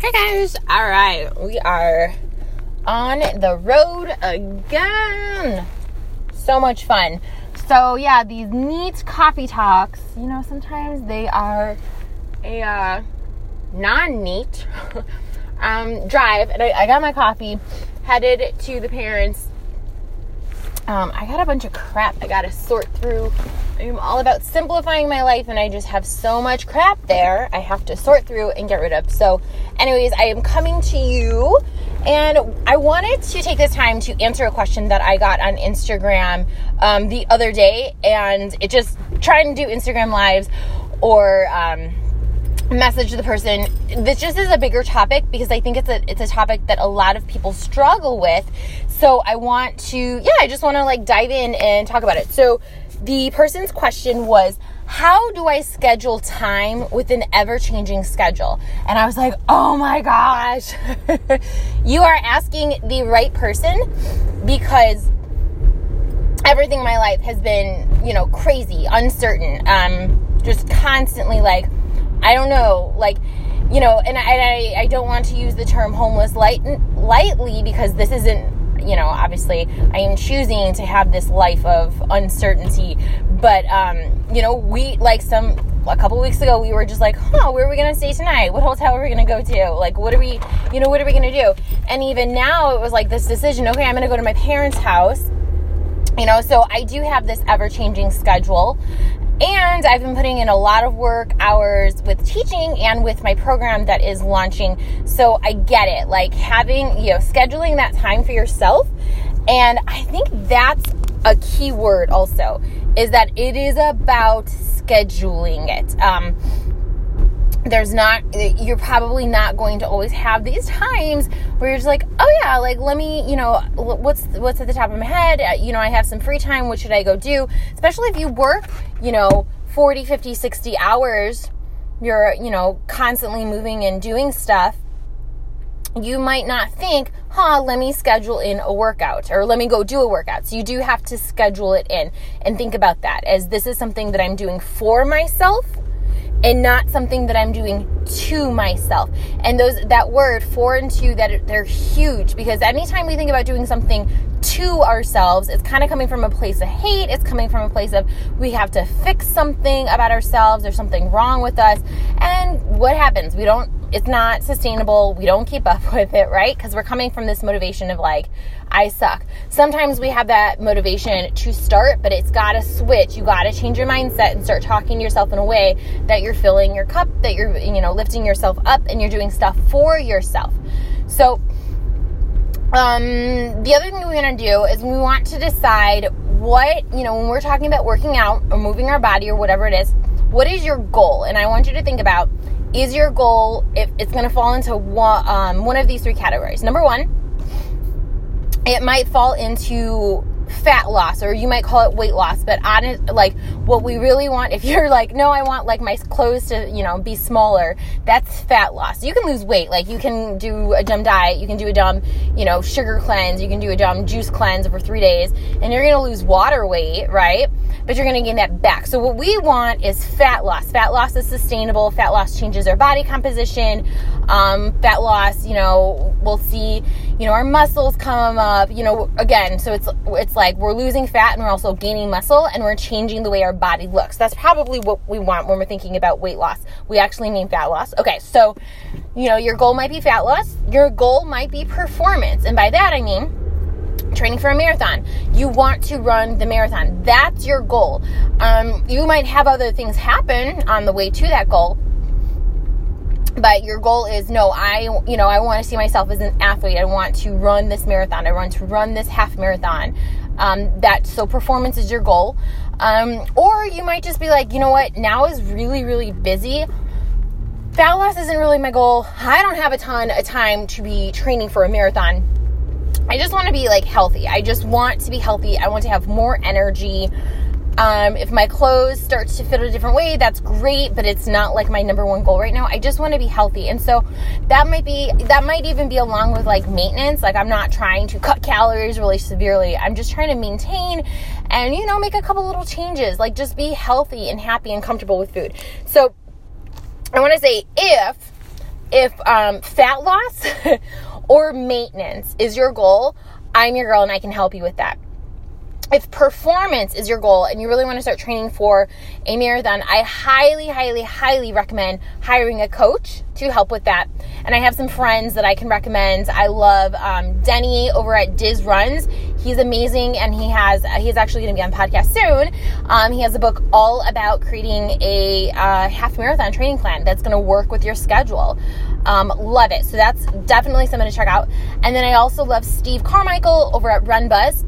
Hey guys, all right, we are on the road again. So much fun. So, yeah, these neat coffee talks, you know, sometimes they are a uh, non neat um, drive. And I, I got my coffee, headed to the parents' Um, I got a bunch of crap I got to sort through. I'm all about simplifying my life, and I just have so much crap there I have to sort through and get rid of. So, anyways, I am coming to you, and I wanted to take this time to answer a question that I got on Instagram um, the other day, and it just trying to do Instagram lives or. Um, message the person this just is a bigger topic because i think it's a it's a topic that a lot of people struggle with so I want to, yeah, I just want to like dive in and talk about it. So the person's question was, how do I schedule time with an ever changing schedule? And I was like, oh my gosh, you are asking the right person because everything in my life has been, you know, crazy, uncertain, um, just constantly like, I don't know, like, you know, and I, I, I don't want to use the term homeless light, lightly because this isn't you know, obviously I am choosing to have this life of uncertainty. But, um, you know, we, like some, a couple weeks ago, we were just like, huh, where are we going to stay tonight? What hotel are we going to go to? Like, what are we, you know, what are we going to do? And even now it was like this decision, okay, I'm going to go to my parents' house. You know, so I do have this ever changing schedule. And I've been putting in a lot of work hours with teaching and with my program that is launching. So I get it. Like having, you know, scheduling that time for yourself. And I think that's a key word also is that it is about scheduling it. Um, there's not you're probably not going to always have these times where you're just like oh yeah like let me you know what's what's at the top of my head? Uh, you know i have some free time. What should i go do? Especially if you work you know 40 50 60 hours you're you know constantly moving and doing stuff you might not think, huh, let me schedule in a workout or let me go do a workout. So you do have to schedule it in and think about that as this is something that I'm doing for myself and not something that I'm doing to myself. And those that word for and to that they're huge because anytime we think about doing something to ourselves, it's kind of coming from a place of hate. It's coming from a place of we have to fix something about ourselves. There's something wrong with us. And what happens? We don't it's not sustainable. We don't keep up with it, right? Because we're coming from this motivation of like, I suck. Sometimes we have that motivation to start, but it's got to switch. You got to change your mindset and start talking to yourself in a way that you're filling your cup, that you're, you know, lifting yourself up and you're doing stuff for yourself. So, um, the other thing we're going to do is we want to decide what, you know, when we're talking about working out or moving our body or whatever it is, what is your goal? And I want you to think about is your goal if it's going to fall into one, um, one of these three categories. Number one it might fall into fat loss or you might call it weight loss but honest like what we really want if you're like no i want like my clothes to you know be smaller that's fat loss. You can lose weight like you can do a dumb diet you can do a dumb you know sugar cleanse you can do a dumb juice cleanse for three days and you're gonna lose water weight right but you're gonna gain that back. So what we want is fat loss. Fat loss is sustainable. Fat loss changes our body composition. Um, fat loss you know we'll see you know our muscles come up you know again so it's it's like we're losing fat and we're also gaining muscle and we're changing the way our body looks. That's probably what we want when we're thinking about weight loss. We actually mean fat loss. Okay so you know your goal might be fat loss. Your goal might be performance. And by that i mean training for a marathon. You want to run the marathon. That's your goal. Um, you might have other things happen on the way to that goal but your goal is no i you know i want to see myself as an athlete. I want to run this marathon. I want to run this half marathon. Um, that so performance is your goal. Um, or you might just be like you know what? Now is really really busy. Fat loss isn't really my goal. I don't have a ton of time to be training for a marathon i just want to be like healthy i just want to be healthy i want to have more energy um, if my clothes start to fit a different way, that's great, but it's not like my number one goal right now. I just want to be healthy. And so that might be, that might even be along with like maintenance. Like I'm not trying to cut calories really severely. I'm just trying to maintain and, you know, make a couple little changes. Like just be healthy and happy and comfortable with food. So I want to say if if um, fat loss or maintenance is your goal, I'm your girl and I can help you with that if performance is your goal and you really want to start training for a marathon, I highly, highly, highly recommend hiring a coach to help with that. And I have some friends that I can recommend. I love um, Denny over at Diz Runs. He's amazing, and he has he's actually going to be on podcast soon. Um, he has a book all about creating a uh, half marathon training plan that's going to work with your schedule. Um, love it. So that's definitely something to check out. And then I also love Steve Carmichael over at Run Buzz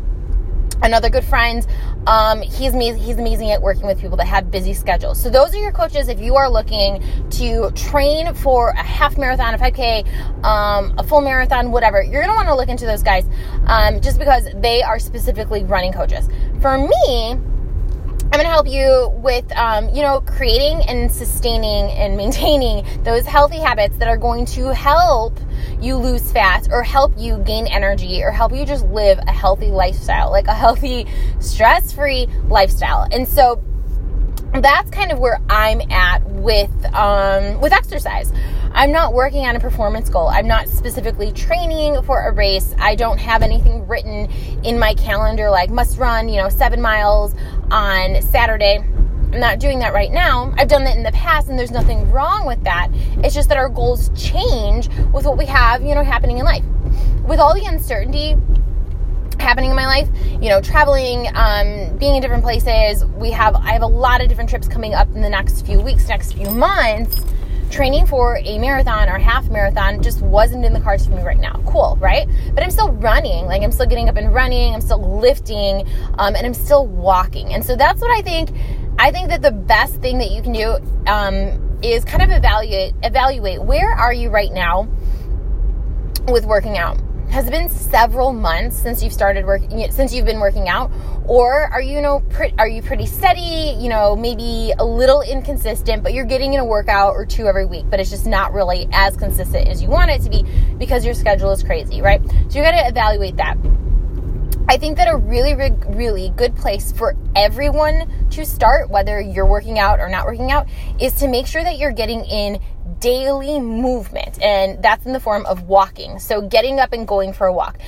another good friend. Um, he's amazing, he's amazing at working with people that have busy schedules. So those are your coaches if you are looking to train for a half marathon a 5k um, a full marathon whatever. You're to want to look into those guys um, just because they are specifically running coaches. For me I'm going to help you with, um, you know, creating and sustaining and maintaining those healthy habits that are going to help you lose fat or help you gain energy or help you just live a healthy lifestyle, like a healthy, stress free lifestyle. And so that's kind of where I'm at with um, with exercise. I'm not working on a performance goal. I'm not specifically training for a race. I don't have anything written in my calendar like must run, you know, seven miles on Saturday. I'm not doing that right now. I've done that in the past and there's nothing wrong with that. It's just that our goals change with what we have, you know, happening in life. With all the uncertainty happening in my life, you know, traveling, um, being in different places, we have I have a lot of different trips coming up in the next few weeks, next few months training for a marathon or half marathon just wasn't in the cards for me right now. Cool, right? But I'm still running. Like I'm still getting up and running. I'm still lifting, um, and I'm still walking. And so that's what I think. I think that the best thing that you can do um, is kind of evaluate evaluate where are you right now with working out has it been several months since you've started working since you've been working out or are you, you know pre- are you pretty steady you know maybe a little inconsistent but you're getting in a workout or two every week but it's just not really as consistent as you want it to be because your schedule is crazy right? So you got to evaluate that. I think that a really, really good place for everyone to start, whether you're working out or not working out, is to make sure that you're getting in daily movement, and that's in the form of walking. So, getting up and going for a walk.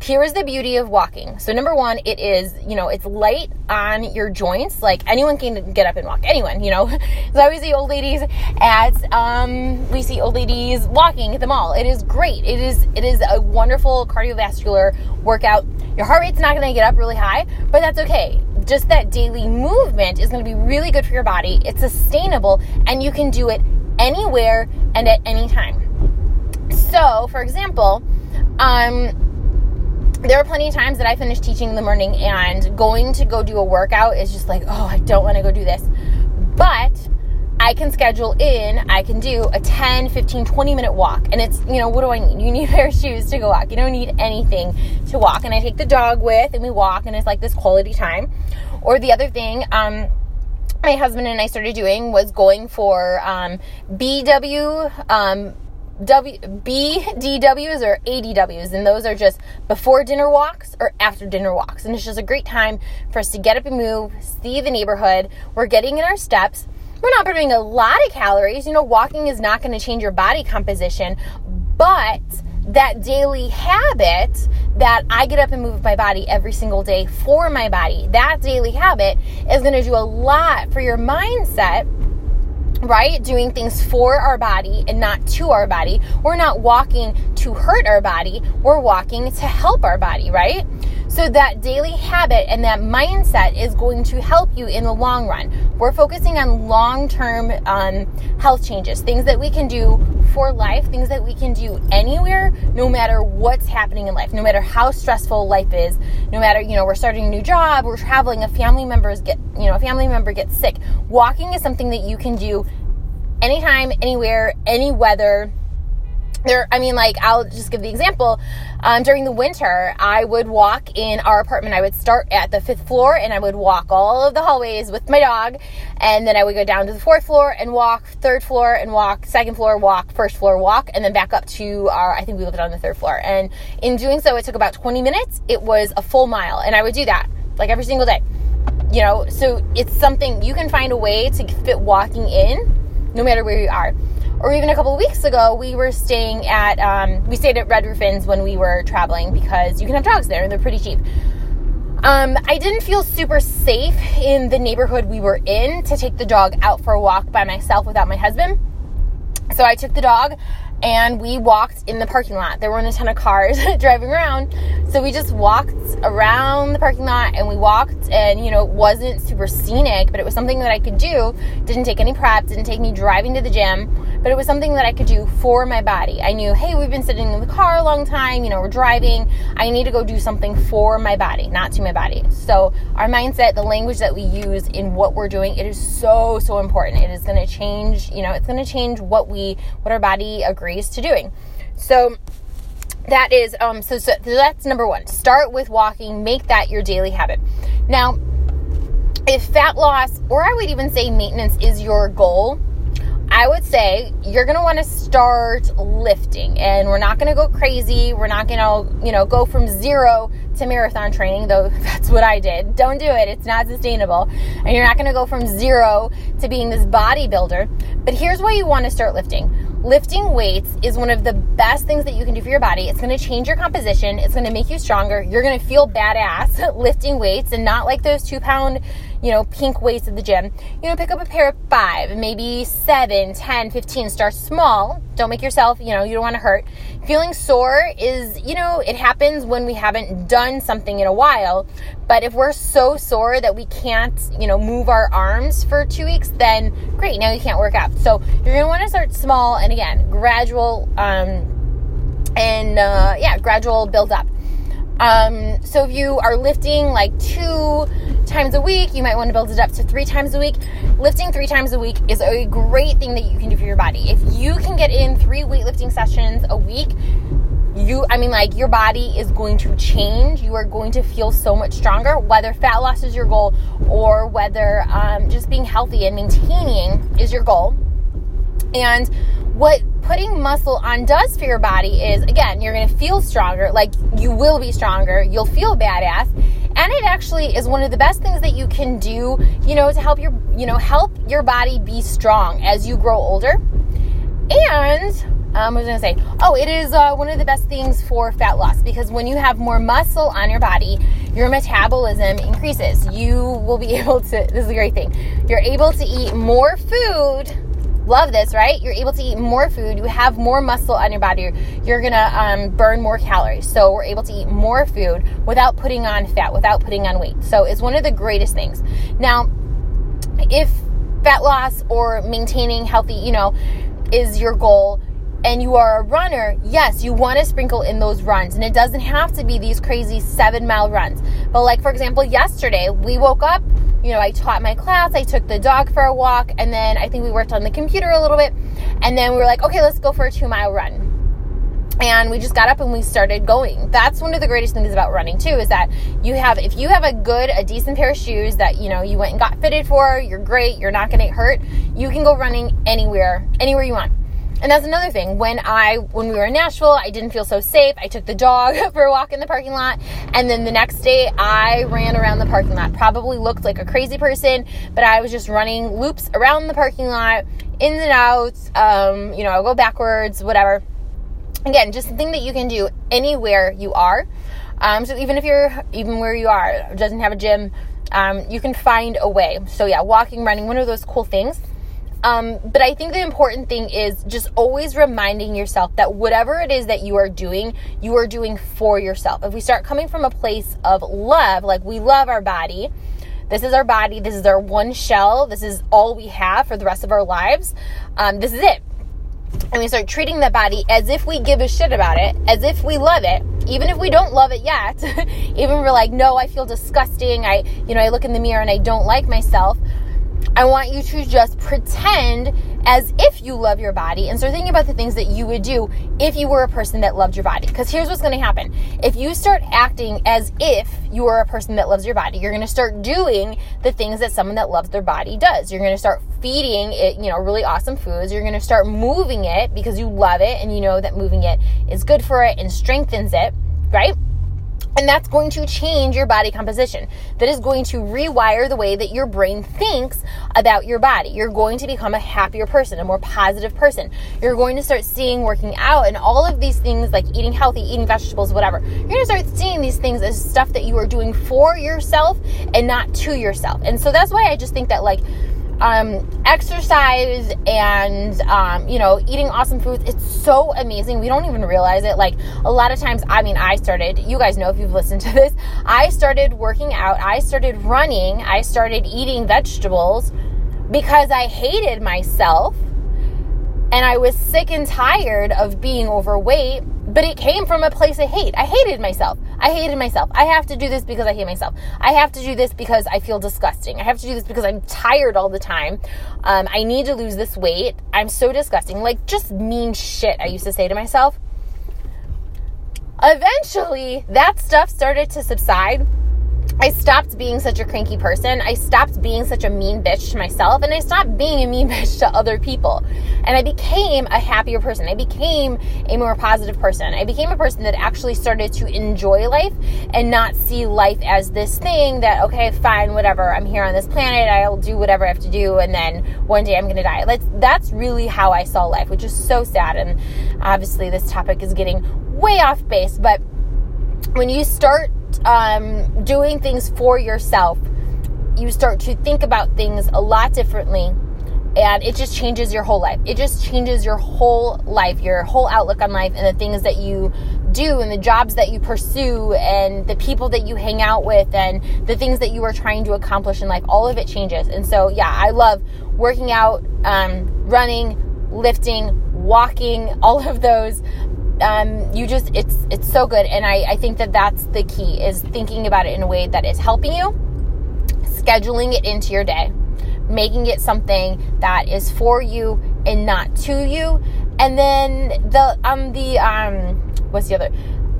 Here is the beauty of walking. So, number one, it is, you know, it's light on your joints. Like anyone can get up and walk. Anyone, you know. so, I always see old ladies at, um, we see old ladies walking at the mall. It is great. It is, it is a wonderful cardiovascular workout. Your heart rate's not going to get up really high, but that's okay just that daily movement is going to be really good for your body. It's sustainable and you can do it anywhere and at any time. So, for example, um, there are plenty of times that I finish teaching in the morning and going to go do a workout is just like, oh, I don't want to go do this. But I can schedule in, I can do a 10, 15, 20 minute walk. And it's, you know, what do I need? You need a pair of shoes to go walk. You don't need anything to walk. And I take the dog with and we walk and it's like this quality time. Or the other thing, um, my husband and I started doing was going for um, BW, um, W, BDWs or ADWs, and those are just before dinner walks or after dinner walks. And it's just a great time for us to get up and move, see the neighborhood. We're getting in our steps. We're not burning a lot of calories. You know, walking is not going to change your body composition, but that daily habit that I get up and move my body every single day for my body, that daily habit is going to do a lot for your mindset right? Doing things for our body and not to our body. We're not walking to hurt our body, we're walking to help our body, right? So that daily habit and that mindset is going to help you in the long run. We're focusing on long term um, health changes, things that we can do for life, things that we can do anywhere, no matter what's happening in life, no matter how stressful life is, no matter, you know, we're starting a new job, we're traveling, a family member's get, you know, a family member gets sick. Walking is something that you can do anytime, anywhere, any weather there i mean like i'll just give the example. Um, during the winter i would walk in our apartment. I would start at the fifth floor and i would walk all of the hallways with my dog and then i would go down to the fourth floor and walk third floor and walk second floor walk first floor walk and then back up to our i think we lived on the third floor. And in doing so it took about 20 minutes. It was a full mile and i would do that like every single day. You know so it's something you can find a way to fit walking in no matter where you are or even a couple of weeks ago, we were staying at, um, we stayed at Red Roof Inns when we were traveling because you can have dogs there and they're pretty cheap. Um, I didn't feel super safe in the neighborhood we were in to take the dog out for a walk by myself without my husband. So I took the dog and we walked in the parking lot. There weren't a ton of cars driving around. So we just walked around the parking lot and we walked and you know, it wasn't super scenic, but it was something that I could do. Didn't take any prep, didn't take me driving to the gym, but it was something that I could do for my body. I knew, hey, we've been sitting in the car a long time, you know, we're driving. I need to go do something for my body, not to my body. So our mindset, the language that we use in what we're doing, it is so so important. It is going to change, you know, it's going to change what we what our body agrees to doing. So that is um so, so that's number one start with walking make that your daily habit now if fat loss or i would even say maintenance is your goal I would say you're going to want to start lifting and we're not going to go crazy. We're not going to, you know, go from zero to marathon training, though that's what I did. Don't do it. It's not sustainable. And you're not going to go from zero to being this bodybuilder. But here's why you want to start lifting lifting weights is one of the best things that you can do for your body. It's going to change your composition. It's going to make you stronger. You're going to feel badass lifting weights and not like those two pound, you know, pink weights at the gym. You know, pick up a pair of five, maybe seven, 10, 15. Start small. Don't make yourself, you know, you don't want to hurt. Feeling sore is, you know, it happens when we haven't done something in a while. But if we're so sore that we can't, you know, move our arms for two weeks, then great, now you can't work out. So you're gonna want to start small and again, gradual, um, and uh, yeah, gradual build up. Um, so if you are lifting like two times a week, you might want to build it up to three times a week. Lifting three times a week is a great thing that you can do for your body. If you can get in three weightlifting sessions a week, you i mean like your body is going to change. You are going to feel so much stronger whether fat loss is your goal or whether um, just being healthy and maintaining is your goal. And what putting muscle on does for your body is again you're going to feel stronger. Like you will be stronger. You'll feel badass and it actually is one of the best things that you can do you know to help your you know help your body be strong as you grow older and um, I was gonna say, oh, it is uh, one of the best things for fat loss because when you have more muscle on your body, your metabolism increases. You will be able to, this is a great thing, you're able to eat more food. Love this, right? You're able to eat more food. You have more muscle on your body. You're gonna um, burn more calories. So we're able to eat more food without putting on fat, without putting on weight. So it's one of the greatest things. Now, if fat loss or maintaining healthy, you know, is your goal, and you are a runner, yes, you want to sprinkle in those runs. And it doesn't have to be these crazy seven mile runs. But, like, for example, yesterday we woke up, you know, I taught my class, I took the dog for a walk, and then I think we worked on the computer a little bit. And then we were like, okay, let's go for a two mile run. And we just got up and we started going. That's one of the greatest things about running too, is that you have, if you have a good, a decent pair of shoes that, you know, you went and got fitted for, you're great, you're not going to get hurt, you can go running anywhere, anywhere you want and that's another thing. When I when we were in Nashville, I didn't feel so safe. I took the dog for a walk in the parking lot, and then the next day I ran around the parking lot. Probably looked like a crazy person, but I was just running loops around the parking lot, in and out. Um, you know, I'll go backwards, whatever. Again, just something that you can do anywhere you are. Um, so even if you're even where you are doesn't have a gym, um, you can find a way. So yeah, walking, running, one of those cool things. Um, but I think the important thing is just always reminding yourself that whatever it is that you are doing, you are doing for yourself. If we start coming from a place of love, like we love our body, this is our body, this is our one shell, this is all we have for the rest of our lives, um, this is it. And we start treating the body as if we give a shit about it, as if we love it, even if we don't love it yet, even if we're like, no, I feel disgusting. I, you know, I look in the mirror and I don't like myself. I want you to just pretend as if you love your body and start thinking about the things that you would do if you were a person that loved your body. Because here's what's going to happen. If you start acting as if you are a person that loves your body, you're going to start doing the things that someone that loves their body does. You're going to start feeding it, you know, really awesome foods. You're going to start moving it because you love it and you know that moving it is good for it and strengthens it, right? And that's going to change your body composition. That is going to rewire the way that your brain thinks about your body. You're going to become a happier person, a more positive person. You're going to start seeing working out and all of these things like eating healthy, eating vegetables, whatever. You're going to start seeing these things as stuff that you are doing for yourself and not to yourself. And so that's why I just think that like um, exercise and um, you know eating awesome foods. It's so amazing. We don't even realize it. Like a lot of times i mean i started you guys know if you've listened to this i started working out. I started running. I started eating vegetables because i hated myself and i was sick and tired of being overweight but it came from a place of hate. I hated myself. I hated myself. I have to do this because I hate myself. I have to do this because I feel disgusting. I have to do this because I'm tired all the time. Um, I need to lose this weight. I'm so disgusting. Like, just mean shit, I used to say to myself. Eventually, that stuff started to subside I stopped being such a cranky person. I stopped being such a mean bitch to myself and I stopped being a mean bitch to other people. And I became a happier person. I became a more positive person. I became a person that actually started to enjoy life and not see life as this thing that, okay, fine, whatever. I'm here on this planet. I'll do whatever I have to do. And then one day I'm going to die. That's, that's really how I saw life, which is so sad. And obviously, this topic is getting way off base. But when you start um, doing things for yourself, you start to think about things a lot differently and it just changes your whole life. It just changes your whole life, your whole outlook on life, and the things that you do, and the jobs that you pursue, and the people that you hang out with, and the things that you are trying to accomplish in life. All of it changes. And so, yeah, I love working out, um, running, lifting, walking, all of those um, you just it's it's so good. And I, I think that that's the key is thinking about it in a way that is helping you scheduling it into your day making it something that is for you and not to you. And then the um the um what's the other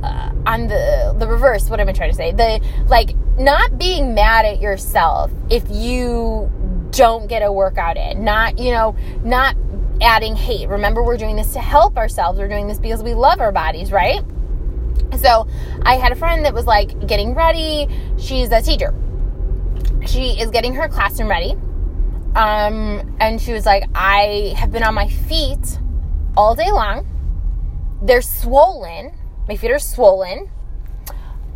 uh, on the the reverse what am i trying to say? The like not being mad at yourself if you don't get a workout in not you know not adding hate. Remember, we're doing this to help ourselves. We're doing this because we love our bodies, right? So I had a friend that was like getting ready. She's a teacher. She is getting her classroom ready. Um, and she was like, I have been on my feet all day long. They're swollen. My feet are swollen.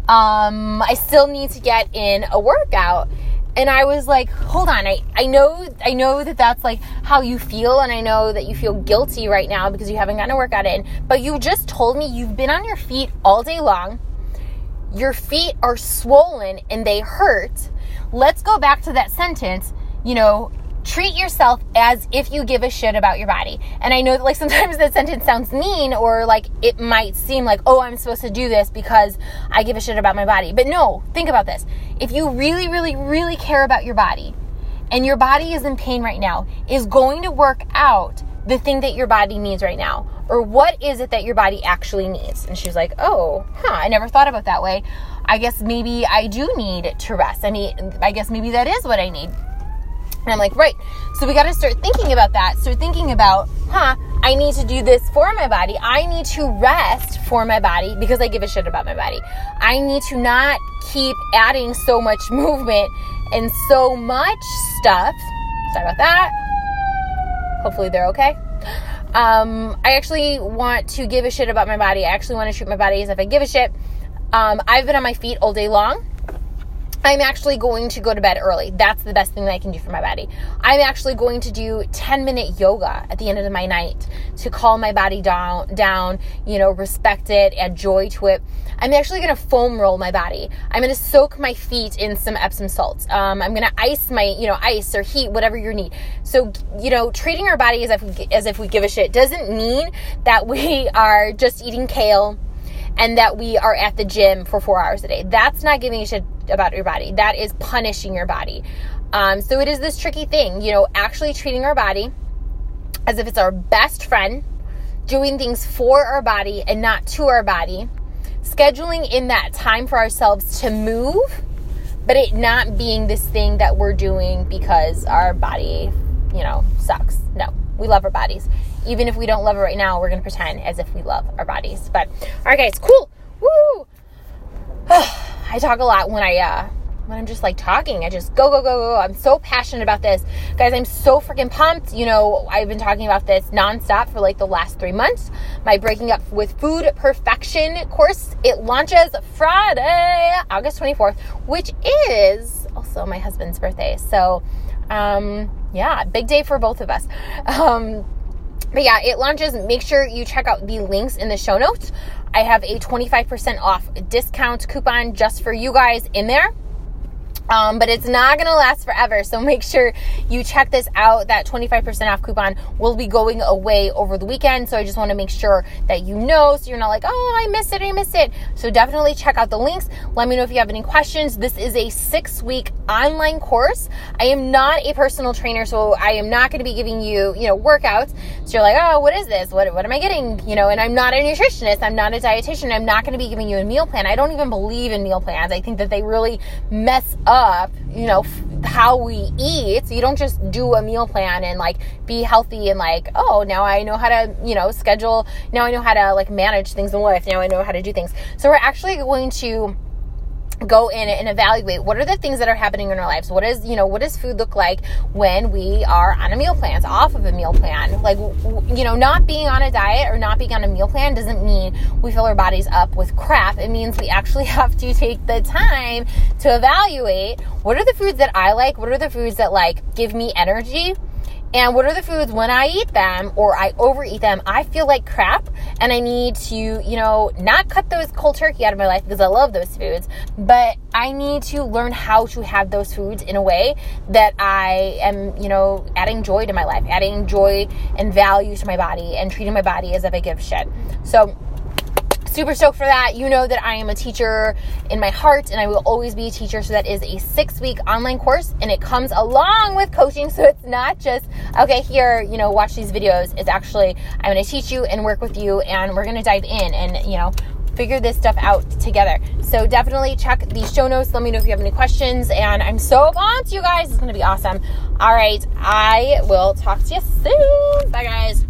Um, I still need to get in a workout and I was like, hold on, I, I know I know that that's like how you feel, and I know that you feel guilty right now because you haven't gotten a workout in. But you just told me you've been on your feet all day long. Your feet are swollen and they hurt. Let's go back to that sentence. You know, treat yourself as if you give a shit about your body. And I know that like sometimes that sentence sounds mean or like it might seem like, oh, I'm supposed to do this because I give a shit about my body. But no, think about this. If you really, really, really care about your body and your body is in pain right now, is going to work out the thing that your body needs right now. Or what is it that your body actually needs? And she's like, oh, huh, I never thought about that way. I guess maybe I do need to rest. I mean, I guess maybe that is what I need. And I'm like, right. So we got to start thinking about that. Start thinking about, huh, I need to do this for my body. I need to rest for my body because I give a shit about my body. I need to not keep adding so much movement and so much stuff. Sorry about that. Hopefully they're okay. Um, I actually want to give a shit about my body. I actually want to treat my body as if I give a shit. Um, I've been on my feet all day long. I'm actually going to go to bed early. That's the best thing that I can do for my body. I'm actually going to do 10 minute yoga at the end of my night to calm my body down, down, you know, respect it, add joy to it. I'm actually going to foam roll my body. I'm going to soak my feet in some Epsom salts. Um, I'm going to ice my, you know, ice or heat, whatever you need. So, you know, treating our body as if as if we give a shit doesn't mean that we are just eating kale and that we are at the gym for four hours a day. That's not giving a shit about your body. That is punishing your body. Um, so it is this tricky thing, you know, actually treating our body as if it's our best friend, doing things for our body and not to our body, scheduling in that time for ourselves to move, but it not being this thing that we're doing because our body, you know, sucks. No, we love our bodies. Even if we don't love it right now, we're going to pretend as if we love our bodies. But, all right, guys, cool. Woo! I talk a lot when I uh when I'm just like talking. I just go, go, go, go. I'm so passionate about this. Guys, I'm so freaking pumped. You know, I've been talking about this nonstop for like the last three months. My Breaking Up with Food Perfection course, it launches Friday, August 24th, which is also my husband's birthday. So, um, yeah, big day for both of us. Um, but yeah, it launches. Make sure you check out the links in the show notes. I have a 25% off discount coupon just for you guys in there. Um, but it's not going to last forever. So make sure you check this out. That 25% off coupon will be going away over the weekend. So I just want to make sure that you know so you're not like, oh, I missed it, I missed it. So definitely check out the links. Let me know if you have any questions. This is a six week online course. I am not a personal trainer, so I am not going to be giving you, you know, workouts. So you're like, oh, what is this? What, what am I getting? You know, and I'm not a nutritionist. I'm not a dietitian. I'm not going to be giving you a meal plan. I don't even believe in meal plans. I think that they really mess up up, you know, f- how we eat. You don't just do a meal plan and like be healthy and like, oh, now I know how to, you know, schedule. Now I know how to like manage things in life. Now I know how to do things. So we're actually going to go in and evaluate what are the things that are happening in our lives. What is you know what does food look like when we are on a meal plan off of a meal plan? Like you know not being on a diet or not being on a meal plan doesn't mean we fill our bodies up with crap. It means we actually have to take the time to evaluate what are the foods that i like what are the foods that like give me energy and what are the foods when I eat them or I overeat them, I feel like crap and I need to, you know, not cut those cold turkey out of my life because I love those foods, but I need to learn how to have those foods in a way that I am, you know, adding joy to my life, adding joy and value to my body and treating my body as if I give shit. So super stoked for that. You know that I am a teacher in my heart and I will always be a teacher. So that is a six week online course and it comes along with coaching. So it's not just, okay, here, you know, watch these videos. It's actually, I'm going to teach you and work with you and we're going to dive in and, you know, figure this stuff out together. So definitely check the show notes. Let me know if you have any questions. And I'm so pumped, you guys. It's going to be awesome. All right. I will talk to you soon. Bye, guys.